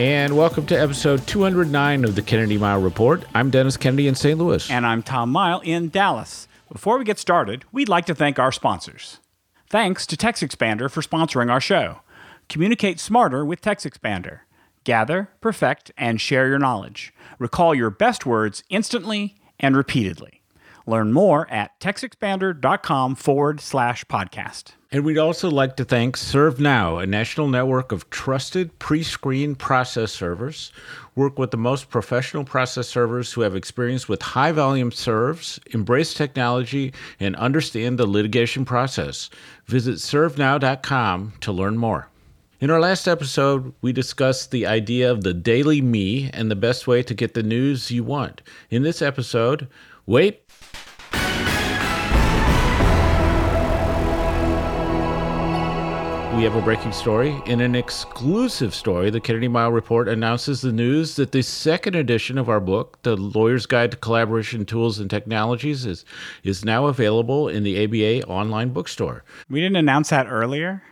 And welcome to episode 209 of the Kennedy-Mighell Report. I'm Dennis Kennedy in St. Louis. And I'm Tom Mighell in Dallas. Before we get started, we'd like to thank our sponsors. Thanks to TextExpander for sponsoring our show. Communicate smarter with TextExpander. Gather, perfect, and share your knowledge. Recall your best words instantly and repeatedly. Learn more at textexpander.com forward slash podcast. And we'd also like to thank ServeNow, a national network of trusted pre screened process servers. Work with the most professional process servers who have experience with high volume serves, embrace technology, and understand the litigation process. Visit servenow.com to learn more. In our last episode, we discussed the idea of the daily me and the best way to get the news you want. In this episode, wait, we have a breaking story. In an exclusive story, the Kennedy-Mighell Report announces the news that the second edition of our book, The Lawyer's Guide to Collaboration Tools and Technologies, is, is now available in the ABA online bookstore. We didn't announce that earlier.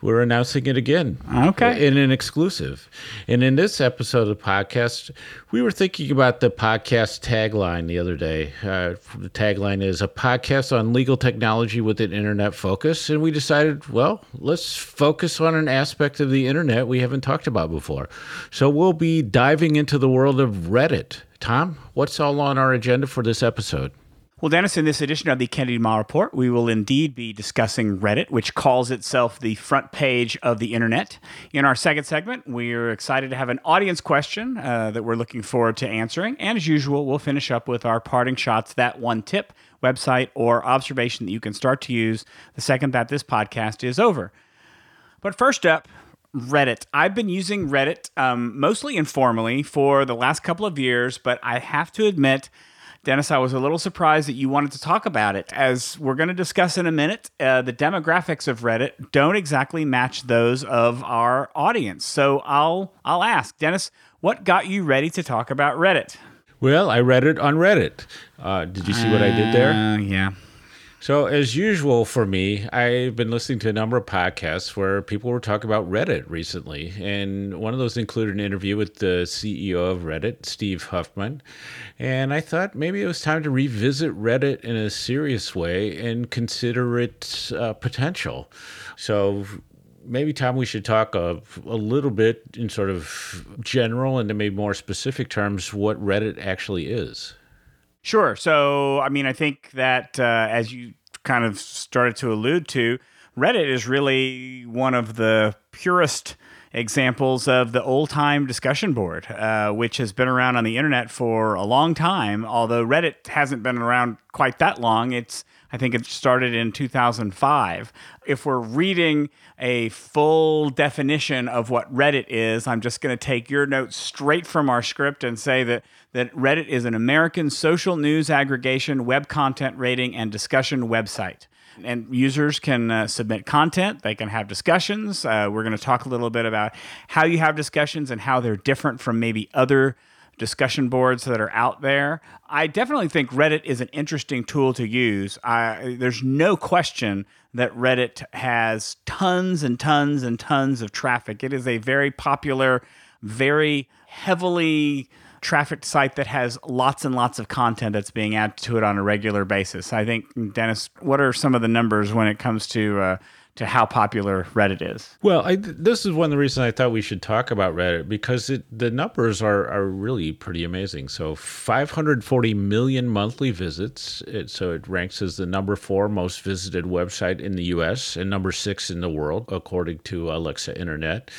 We're announcing it again. Okay. In an exclusive. And in this episode of the podcast, we were thinking about the podcast tagline the other day. Uh, the tagline is a podcast on legal technology with an internet focus. And we decided, well, let's focus on an aspect of the internet we haven't talked about before. So we'll be diving into the world of Reddit. Tom, what's all on our agenda for this episode? Well, Dennis, in this edition of the Kennedy-Mighell Report, we will indeed be discussing Reddit, which calls itself the front page of the internet. In our second segment, we're excited to have an audience question uh, that we're looking forward to answering. And as usual, we'll finish up with our parting shots, that one tip, website, or observation that you can start to use the second that this podcast is over. But first up, Reddit. I've been using Reddit um, mostly informally for the last couple of years, but I have to admit, Dennis, I was a little surprised that you wanted to talk about it. As we're going to discuss in a minute, uh, the demographics of Reddit don't exactly match those of our audience. So I'll I'll ask Dennis, what got you ready to talk about Reddit? Well, I read it on Reddit. Uh, did you see what I did there? Uh, yeah. So, as usual for me, I've been listening to a number of podcasts where people were talking about Reddit recently. And one of those included an interview with the CEO of Reddit, Steve Huffman. And I thought maybe it was time to revisit Reddit in a serious way and consider its uh, potential. So, maybe Tom, we should talk a, a little bit in sort of general and then maybe more specific terms what Reddit actually is. Sure. So, I mean, I think that uh, as you kind of started to allude to, Reddit is really one of the purest examples of the old time discussion board, uh, which has been around on the internet for a long time. Although Reddit hasn't been around quite that long, it's I think it started in 2005. If we're reading a full definition of what Reddit is, I'm just going to take your notes straight from our script and say that, that Reddit is an American social news aggregation, web content rating, and discussion website. And users can uh, submit content, they can have discussions. Uh, we're going to talk a little bit about how you have discussions and how they're different from maybe other discussion boards that are out there. I definitely think Reddit is an interesting tool to use. I, there's no question that Reddit has tons and tons and tons of traffic. It is a very popular, very heavily trafficked site that has lots and lots of content that's being added to it on a regular basis. I think, Dennis, what are some of the numbers when it comes to uh, to how popular Reddit is. Well, I, this is one of the reasons I thought we should talk about Reddit because it, the numbers are, are really pretty amazing. So, 540 million monthly visits. It, so, it ranks as the number four most visited website in the US and number six in the world, according to Alexa Internet.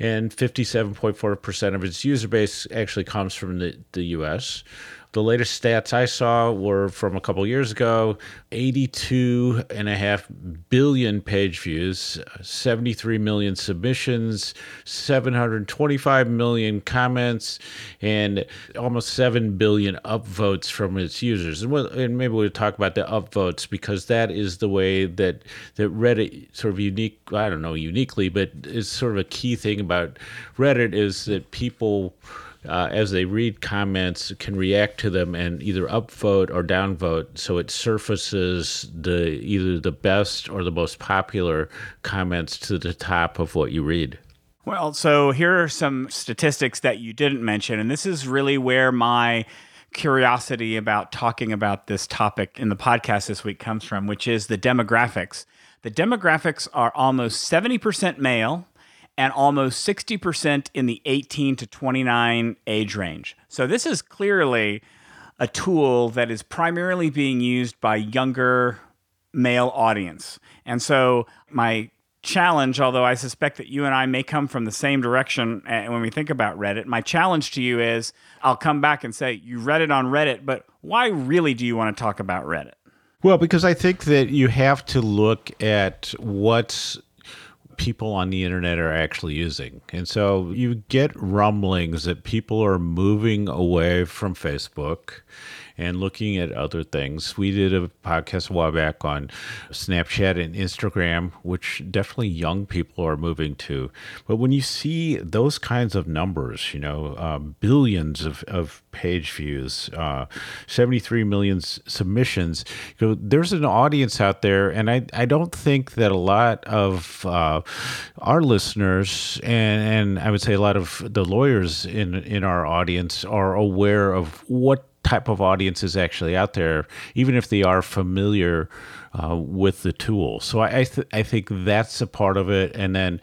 and 57.4% of its user base actually comes from the, the US. The latest stats I saw were from a couple years ago 82 and a half billion page views, 73 million submissions, 725 million comments, and almost 7 billion upvotes from its users. And, we'll, and maybe we'll talk about the upvotes because that is the way that, that Reddit sort of unique, I don't know, uniquely, but it's sort of a key thing about Reddit is that people uh, as they read comments, can react to them and either upvote or downvote. So it surfaces the either the best or the most popular comments to the top of what you read. Well, so here are some statistics that you didn't mention, and this is really where my curiosity about talking about this topic in the podcast this week comes from, which is the demographics. The demographics are almost 70% male and almost 60% in the 18 to 29 age range. So this is clearly a tool that is primarily being used by younger male audience. And so my challenge, although I suspect that you and I may come from the same direction uh, when we think about Reddit, my challenge to you is I'll come back and say, you read it on Reddit, but why really do you want to talk about Reddit? Well, because I think that you have to look at what's people on the internet are actually using. And so you get rumblings that people are moving away from Facebook and looking at other things. We did a podcast a while back on Snapchat and Instagram, which definitely young people are moving to. But when you see those kinds of numbers, you know, um, billions of, of page views, uh, 73 million submissions, you know, there's an audience out there. And I, I don't think that a lot of uh, our listeners and, and I would say a lot of the lawyers in, in our audience are aware of what type of audience is actually out there, even if they are familiar uh, with the tool. So I I, th- I, think that's a part of it. And then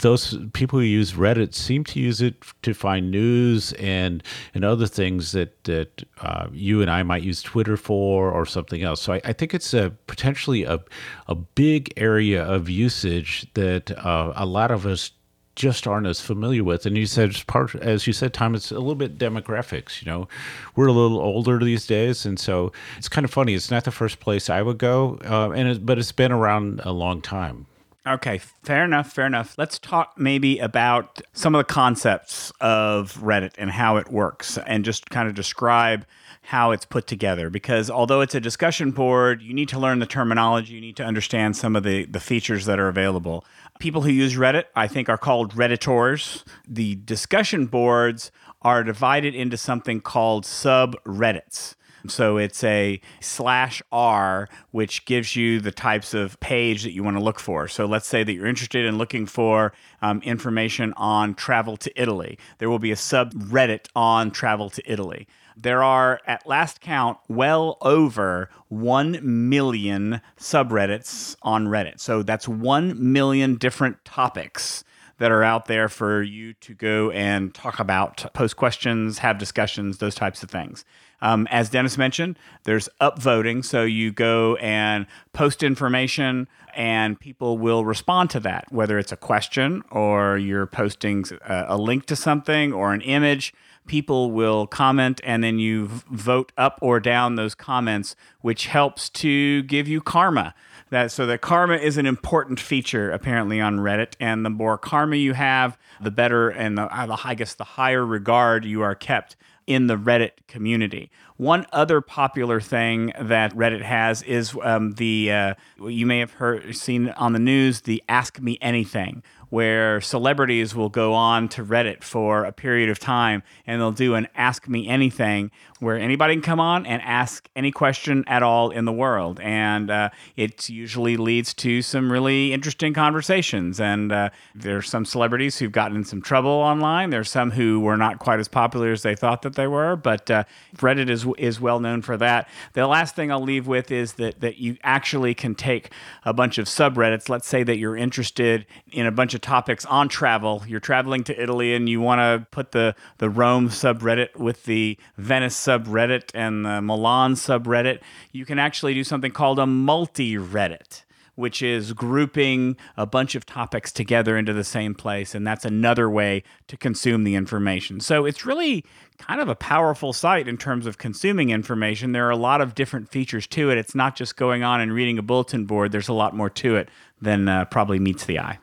those people who use Reddit seem to use it to find news and and other things that that uh, you and I might use Twitter for or something else. So I, I think it's a potentially a a big area of usage that uh, a lot of us just aren't as familiar with. And you said, part as you said, Tom, it's a little bit demographics. You know, we're a little older these days, and so it's kind of funny. It's not the first place I would go, uh, and it, but it's been around a long time. Okay, fair enough, fair enough. Let's talk maybe about some of the concepts of Reddit and how it works and just kind of describe how it's put together because although it's a discussion board, you need to learn the terminology, you need to understand some of the the features that are available. People who use Reddit, I think are called redditors. The discussion boards are divided into something called subreddits. So it's a slash R, which gives you the types of page that you want to look for. So let's say that you're interested in looking for um, information on travel to Italy. There will be a subreddit on travel to Italy. There are, at last count, well over 1 million subreddits on Reddit. So that's 1 million different topics that are out there for you to go and talk about, post questions, have discussions, those types of things. Um, as Dennis mentioned, there's upvoting. So you go and post information, and people will respond to that, whether it's a question or you're posting a, a link to something or an image. People will comment, and then you vote up or down those comments, which helps to give you karma that so that karma is an important feature apparently on Reddit, and the more karma you have, the better, and the, uh, I guess the higher regard you are kept in the Reddit community. One other popular thing that Reddit has is um, the uh, you may have heard seen on the news the Ask Me Anything, where celebrities will go on to Reddit for a period of time and they'll do an Ask Me Anything where anybody can come on and ask any question at all in the world. And uh, it usually leads to some really interesting conversations. And uh, there's some celebrities who've gotten in some trouble online. There's some who were not quite as popular as they thought that they were, but uh, Reddit is, is well known for that. The last thing I'll leave with is that, that you actually can take a bunch of subreddits. Let's say that you're interested in a bunch of topics on travel. You're traveling to Italy and you want to put the, the Rome subreddit with the Venice subreddit and the Milan subreddit, you can actually do something called a multi Reddit, which is grouping a bunch of topics together into the same place. And that's another way to consume the information. So it's really kind of a powerful site in terms of consuming information. There are a lot of different features to it. It's not just going on and reading a bulletin board, there's a lot more to it than uh, probably meets the eye.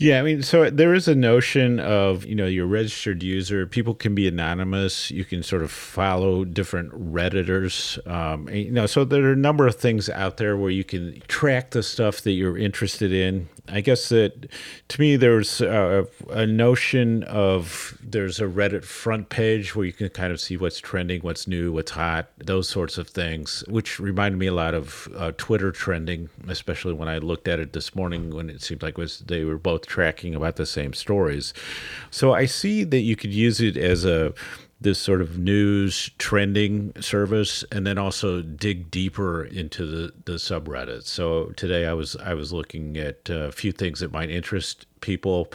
Yeah, I mean, so there is a notion of, you know, you're a registered user. People can be anonymous. You can sort of follow different Redditors. Um, and, you know, so there are a number of things out there where you can track the stuff that you're interested in. I guess that to me, there's a, a notion of there's a Reddit front page where you can kind of see what's trending, what's new, what's hot, those sorts of things, which reminded me a lot of uh, Twitter trending, especially when I looked at it this morning when it seemed like was they were both tracking about the same stories. So I see that you could use it as a this sort of news trending service and then also dig deeper into the, the subreddit. So today I was I was looking at uh, a few things that might interest people.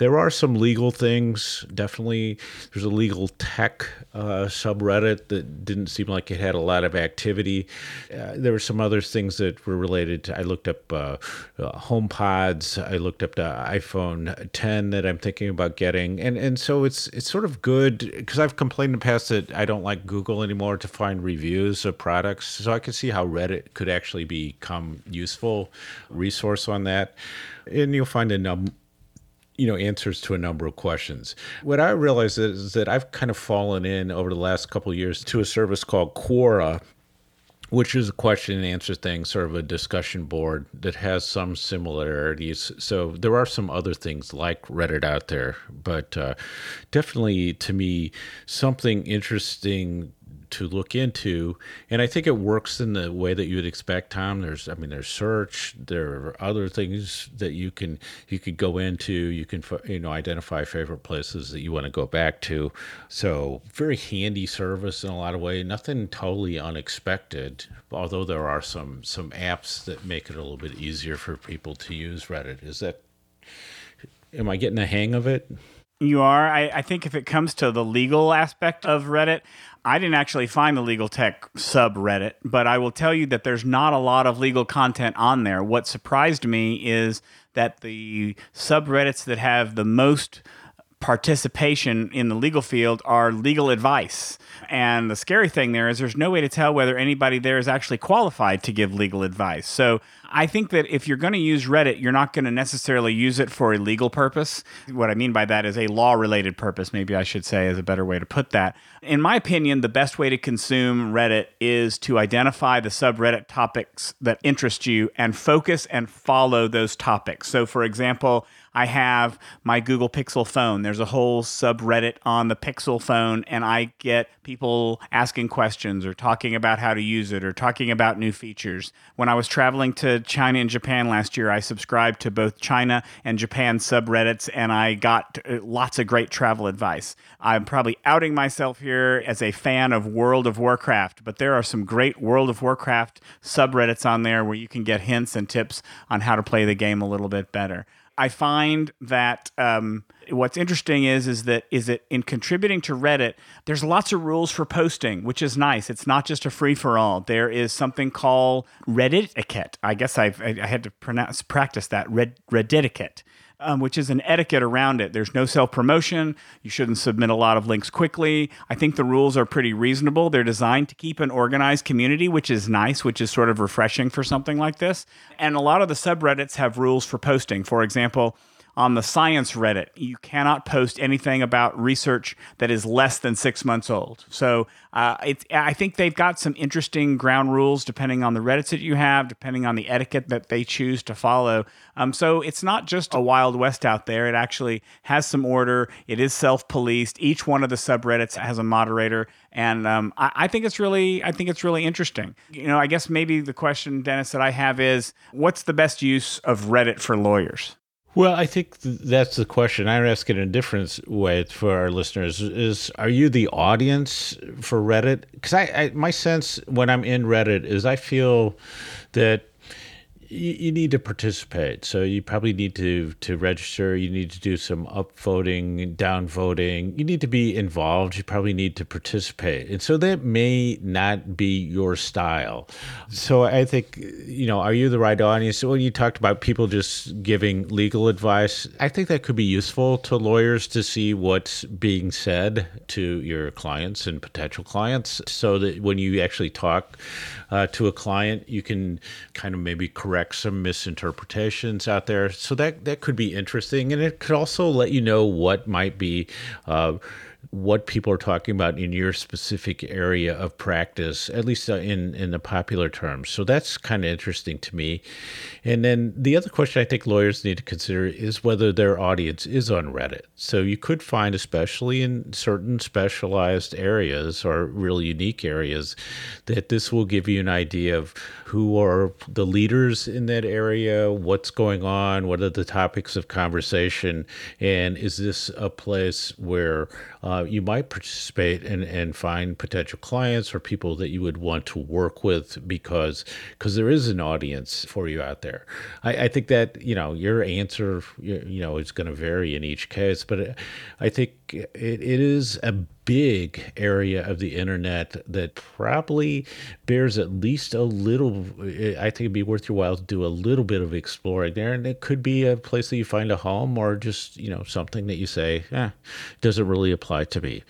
There are some legal things. Definitely, there's a legal tech uh, subreddit that didn't seem like it had a lot of activity. Uh, there were some other things that were related to. I looked up uh, uh HomePods. I looked up the iPhone 10 that I'm thinking about getting, and and so it's it's sort of good because I've complained in the past that I don't like Google anymore to find reviews of products. So I can see how Reddit could actually become useful resource on that, and you'll find a number you know answers to a number of questions. What I realize is that I've kind of fallen in over the last couple of years to a service called Quora, which is a question and answer thing, sort of a discussion board that has some similarities. So there are some other things like Reddit out there, but uh, definitely to me, something interesting to look into, and I think it works in the way that you would expect. Tom, there's, I mean, there's search. There are other things that you can you could go into. You can you know identify favorite places that you want to go back to. So very handy service in a lot of ways. Nothing totally unexpected. Although there are some some apps that make it a little bit easier for people to use Reddit. Is that? Am I getting the hang of it? You are. I, I, think if it comes to the legal aspect of Reddit, I didn't actually find the legal tech subreddit, but I will tell you that there's not a lot of legal content on there. What surprised me is that the subreddits that have the most participation in the legal field are legal advice. And the scary thing there is there's no way to tell whether anybody there is actually qualified to give legal advice. So I think that if you're going to use Reddit, you're not going to necessarily use it for a legal purpose. What I mean by that is a law related purpose, maybe I should say, is a better way to put that. In my opinion, the best way to consume Reddit is to identify the subreddit topics that interest you and focus and follow those topics. So, for example, I have my Google Pixel phone. There's a whole subreddit on the Pixel phone, and I get people asking questions or talking about how to use it or talking about new features. When I was traveling to China and Japan last year, I subscribed to both China and Japan subreddits, and I got uh, lots of great travel advice. I'm probably outing myself here as a fan of World of Warcraft, but there are some great World of Warcraft subreddits on there where you can get hints and tips on how to play the game a little bit better. I find that um, what's interesting is is that is it in contributing to Reddit, there's lots of rules for posting, which is nice. It's not just a free for all. There is something called Reddit etiquette. I guess I've, I, I had to pronounce practice that Red etiquette um, which is an etiquette around it. There's no self promotion. You shouldn't submit a lot of links quickly. I think the rules are pretty reasonable. They're designed to keep an organized community, which is nice, which is sort of refreshing for something like this. And a lot of the subreddits have rules for posting. For example, on the science Reddit, you cannot post anything about research that is less than six months old. So uh, I think they've got some interesting ground rules depending on the Reddits that you have, depending on the etiquette that they choose to follow. Um, so it's not just a wild west out there. It actually has some order. It is self-policed. Each one of the subreddits has a moderator, and um, I, I think it's really, I think it's really interesting. You know, I guess maybe the question, Dennis, that I have is, what's the best use of Reddit for lawyers? Well, I think that's the question. I ask it in a different way for our listeners: is Are you the audience for Reddit? Because I, I, my sense when I'm in Reddit is I feel that you, you need to participate. So you probably need to to register. You need to do some upvoting, downvoting. You need to be involved. You probably need to participate. And so that may not be your style. So I think you know, are you the right audience? Well, you talked about people just giving legal advice, I think that could be useful to lawyers to see what's being said to your clients and potential clients, so that when you actually talk uh, to a client, you can kind of maybe correct some misinterpretations out there. So that that could be interesting, and it could also let you know what might be. Uh, what people are talking about in your specific area of practice, at least uh, in in the popular terms. So that's kind of interesting to me. And then the other question I think lawyers need to consider is whether their audience is on Reddit. So you could find, especially in certain specialized areas or really unique areas, that this will give you an idea of who are the leaders in that area, what's going on, what are the topics of conversation, and is this a place where uh, you might participate and, and find potential clients or people that you would want to work with because because there is an audience for you out there. I, I think that you know your answer you, know is going to vary in each case, but I think it, it is a big area of the internet that probably bears at least a little. I think it'd be worth your while to do a little bit of exploring there, and it could be a place that you find a home, or just you know something that you say, eh, doesn't really apply to me.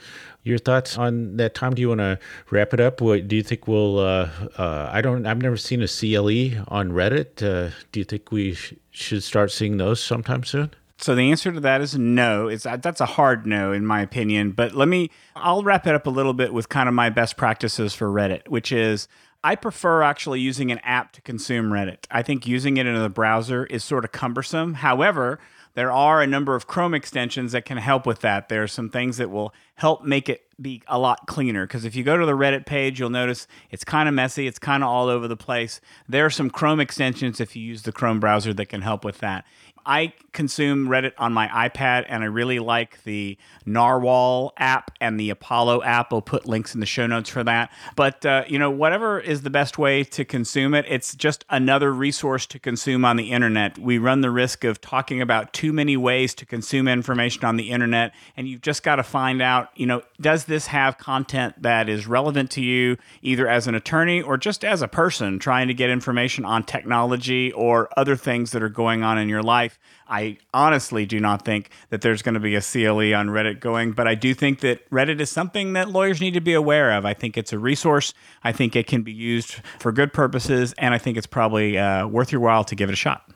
Your thoughts on that, Tom? Do you want to wrap it up? What do you think we'll? Uh, uh, I don't. I've never seen a CLE on Reddit. Uh, do you think we sh- should start seeing those sometime soon? So the answer to that is no. It's uh, that's a hard no in my opinion. But let me I'll wrap it up a little bit with kind of my best practices for Reddit, which is I prefer actually using an app to consume Reddit. I think using it in the browser is sort of cumbersome. However, there are a number of Chrome extensions that can help with that. There are some things that will help make it be a lot cleaner because if you go to the Reddit page, you'll notice it's kind of messy, it's kind of all over the place. There are some Chrome extensions if you use the Chrome browser that can help with that. I consume Reddit on my iPad, and I really like the Narwhal app and the Apollo app. I'll put links in the show notes for that. But, uh, you know, whatever is the best way to consume it, it's just another resource to consume on the internet. We run the risk of talking about too many ways to consume information on the internet, and you've just got to find out, you know, does this have content that is relevant to you, either as an attorney or just as a person trying to get information on technology or other things that are going on in your life? I honestly do not think that there's going to be a CLE on Reddit going, but I do think that Reddit is something that lawyers need to be aware of. I think it's a resource. I think it can be used for good purposes, and I think it's probably uh, worth your while to give it a shot.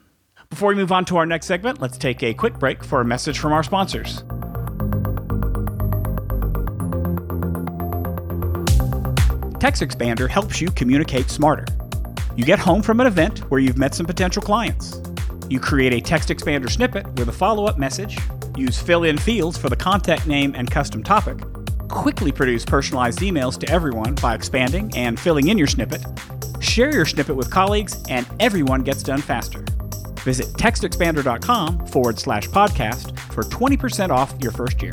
Before we move on to our next segment, let's take a quick break for a message from our sponsors. TextExpander helps you communicate smarter. You get home from an event where you've met some potential clients. You create a TextExpander snippet with a follow up message, use fill in fields for the contact name and custom topic, quickly produce personalized emails to everyone by expanding and filling in your snippet, share your snippet with colleagues, and everyone gets done faster. Visit textexpander.com forward slash podcast for 20% off your first year.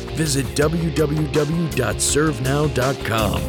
visit www.servenow.com.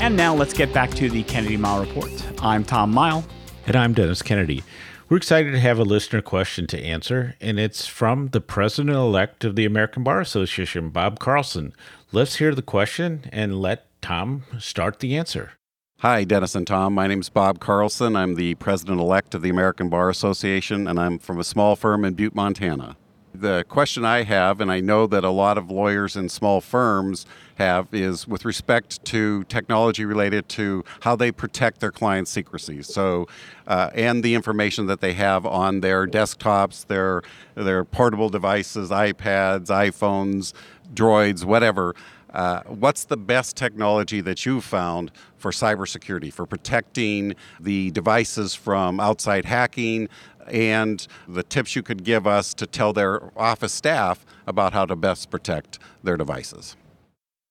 And now let's get back to the Kennedy-Mighell Report. I'm Tom Mighell. And I'm Dennis Kennedy. We're excited to have a listener question to answer, and it's from the president elect of the American Bar Association, Bob Carlson. Let's hear the question and let Tom start the answer. Hi, Dennis and Tom. My name is Bob Carlson. I'm the president elect of the American Bar Association, and I'm from a small firm in Butte, Montana. The question I have, and I know that a lot of lawyers in small firms have, is with respect to technology related to how they protect their client secrecy. So, uh, and the information that they have on their desktops, their their portable devices, iPads, iPhones, Droids, whatever. Uh, what's the best technology that you've found for cybersecurity, for protecting the devices from outside hacking, and the tips you could give us to tell their office staff about how to best protect their devices?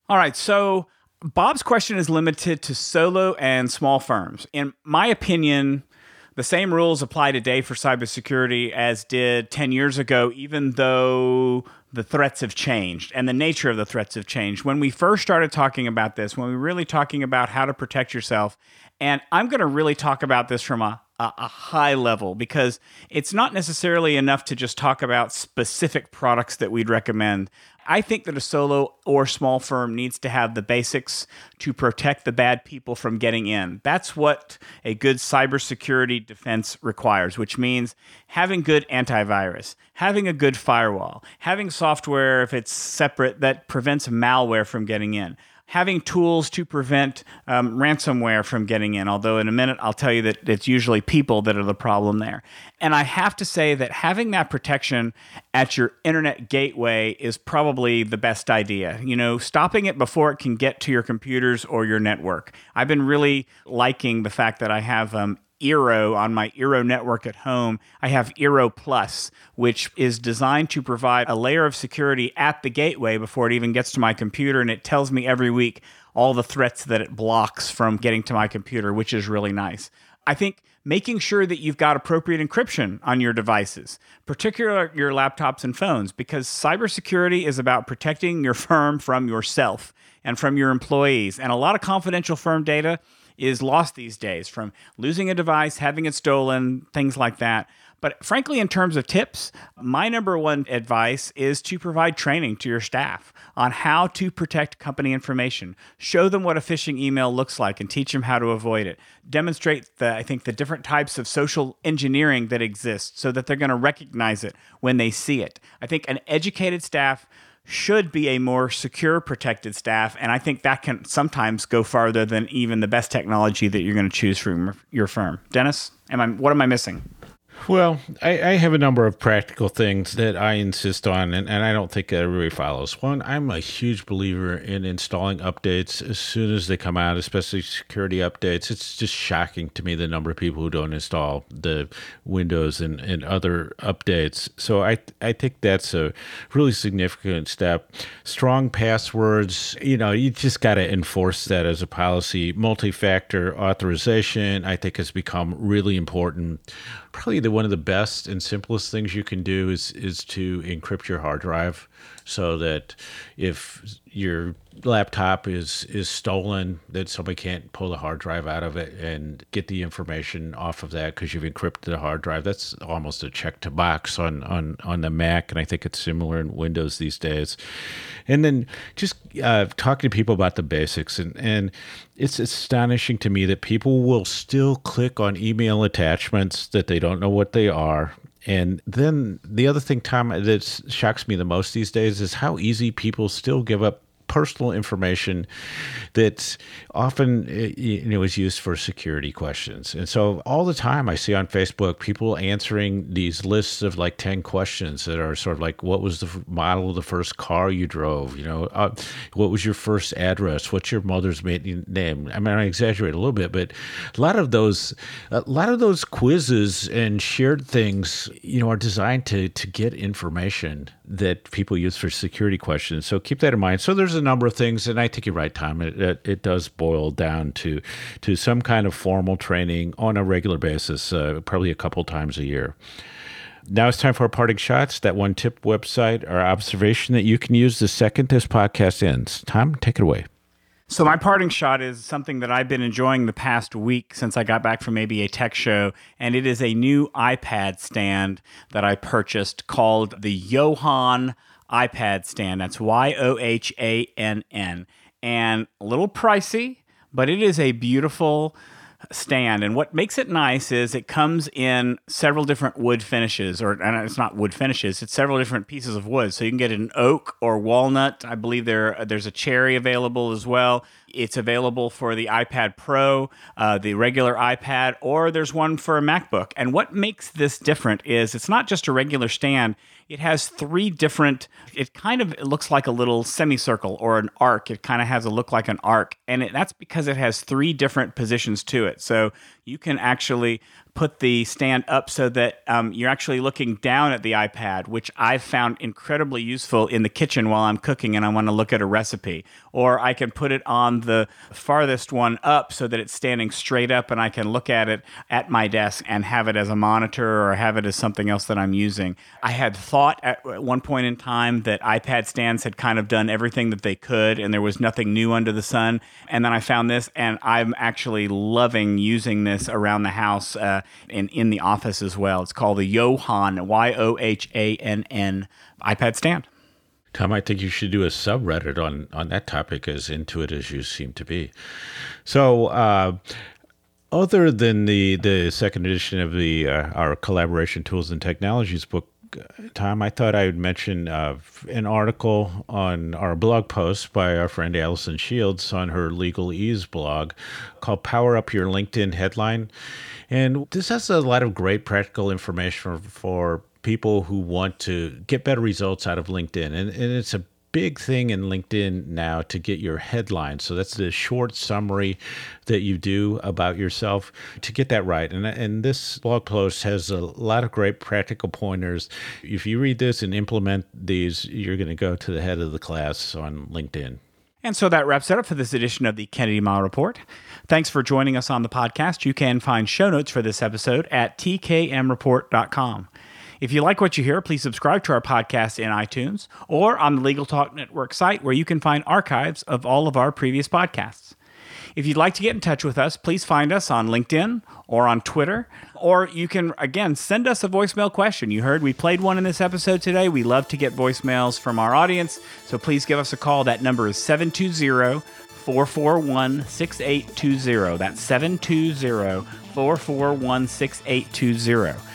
All right. So Bob's question is limited to solo and small firms. In my opinion, the same rules apply today for cybersecurity as did 10 years ago, even though the threats have changed and the nature of the threats have changed. When we first started talking about this, when we were really talking about how to protect yourself, and I'm going to really talk about this from a, a, a, high level because it's not necessarily enough to just talk about specific products that we'd recommend. I think that a solo or small firm needs to have the basics to protect the bad people from getting in. That's what a good cybersecurity defense requires, which means having good antivirus, having a good firewall, having software, if it's separate, that prevents malware from getting in having tools to prevent um, ransomware from getting in. Although, in a minute, I'll tell you that it's usually people that are the problem there. And I have to say that having that protection at your internet gateway is probably the best idea. You know, stopping it before it can get to your computers or your network. I've been really liking the fact that I have um, Eero on my Eero network at home. I have Eero Plus, which is designed to provide a layer of security at the gateway before it even gets to my computer. And it tells me every week all the threats that it blocks from getting to my computer, which is really nice. I think making sure that you've got appropriate encryption on your devices, particularly your laptops and phones, because cybersecurity is about protecting your firm from yourself and from your employees. And a lot of confidential firm data is lost these days from losing a device, having it stolen, things like that. But frankly, in terms of tips, my number one advice is to provide training to your staff on how to protect company information. Show them what a phishing email looks like and teach them how to avoid it. Demonstrate the, I think, the different types of social engineering that exist so that they're going to recognize it when they see it. I think an educated staff should be a more secure, protected staff. And I think that can sometimes go farther than even the best technology that you're going to choose for your firm. Dennis, am I, what am I missing? Well, I, I, have a number of practical things that I insist on, and, and I don't think everybody follows. One, I'm a huge believer in installing updates as soon as they come out, especially security updates. It's just shocking to me the number of people who don't install the Windows and, and other updates. So I I think that's a really significant step. Strong passwords, you know, you just got to enforce that as a policy. Multi factor authorization, I think, has become really important probably the one of the best and simplest things you can do is is to encrypt your hard drive so that if your laptop is is stolen that somebody can't pull the hard drive out of it and get the information off of that because you've encrypted the hard drive. That's almost a check to box on on on the mac and i think it's similar in windows these days. And then just uh, talking to people about the basics and and it's astonishing to me that people will still click on email attachments that they don't know what they are. And then the other thing, Tom, that shocks me the most these days is how easy people still give up personal information that often eh, you know is used for security questions. And so all the time I see on Facebook people answering these lists of like 10 questions that are sort of like what was the model of the first car you drove, you know, uh, what was your first address, what's your mother's maiden name? I mean I exaggerate a little bit, but a lot of those a lot of those quizzes and shared things, you know, are designed to to get information that people use for security questions. So keep that in mind. So there's number of things, and I think you're right, Tom. It, it, it does boil down to to some kind of formal training on a regular basis, uh, probably a couple times a year. Now it's time for our parting shots. That one tip website or observation that you can use the second this podcast ends. Tom, take it away. So my parting shot is something that I've been enjoying the past week since I got back from ABA TECHSHOW, and it is a new iPad stand that I purchased called the Yohann iPad stand. That's Y O H A N N, and a little pricey, but it is a beautiful stand. And what makes it nice is it comes in several different wood finishes, or and it's not wood finishes, it's several different pieces of wood. So you can get an oak or walnut. I believe there there's a cherry available as well. It's available for the iPad Pro, uh, the regular iPad, or there's one for a MacBook. And what makes this different is it's not just a regular stand. It has three different. It kind of it looks like a little semicircle or an arc. It kind of has a look like an arc, and it, that's because it has three different positions to it. So you can actually put the stand up so that um, you're actually looking down at the iPad, which I've found incredibly useful in the kitchen while I'm cooking and I want to look at a recipe. Or I can put it on the farthest one up so that it's standing straight up and I can look at it at my desk and have it as a monitor or have it as something else that I'm using. I had thought at one point in time that iPad stands had kind of done everything that they could and there was nothing new under the sun. And then I found this and I'm actually loving using this around the house. Uh, and in the office as well. It's called the Yohann, Y O H A N N iPad stand. Tom, I think you should do a subreddit on on that topic, as into it as you seem to be. So, uh, other than the the second edition of the uh, our collaboration tools and technologies book, Tom, I thought I would mention uh, an article on our blog post by our friend Allison Shields on her Legal Ease blog called Power Up Your LinkedIn Headline. And this has a lot of great practical information for, for people who want to get better results out of LinkedIn. And, and it's a big thing in LinkedIn now to get your headline. So that's the short summary that you do about yourself to get that right. And, and this blog post has a lot of great practical pointers. If you read this and implement these, you're going to go to the head of the class on LinkedIn. And so that wraps it up for this edition of the Kennedy Miles Report. Thanks for joining us on the podcast. You can find show notes for this episode at tkmreport.com. If you like what you hear, please subscribe to our podcast in iTunes or on the Legal Talk Network site where you can find archives of all of our previous podcasts. If you'd like to get in touch with us, please find us on LinkedIn or on Twitter, or you can, again, send us a voicemail question. You heard we played one in this episode today. We love to get voicemails from our audience, so please give us a call. That number is 720 441 6820. That's 720 441 6820.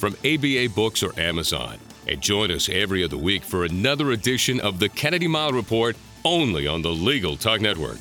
from ABA Books or Amazon. And join us every other week for another edition of the Kennedy-Mighell Report only on the Legal Talk Network.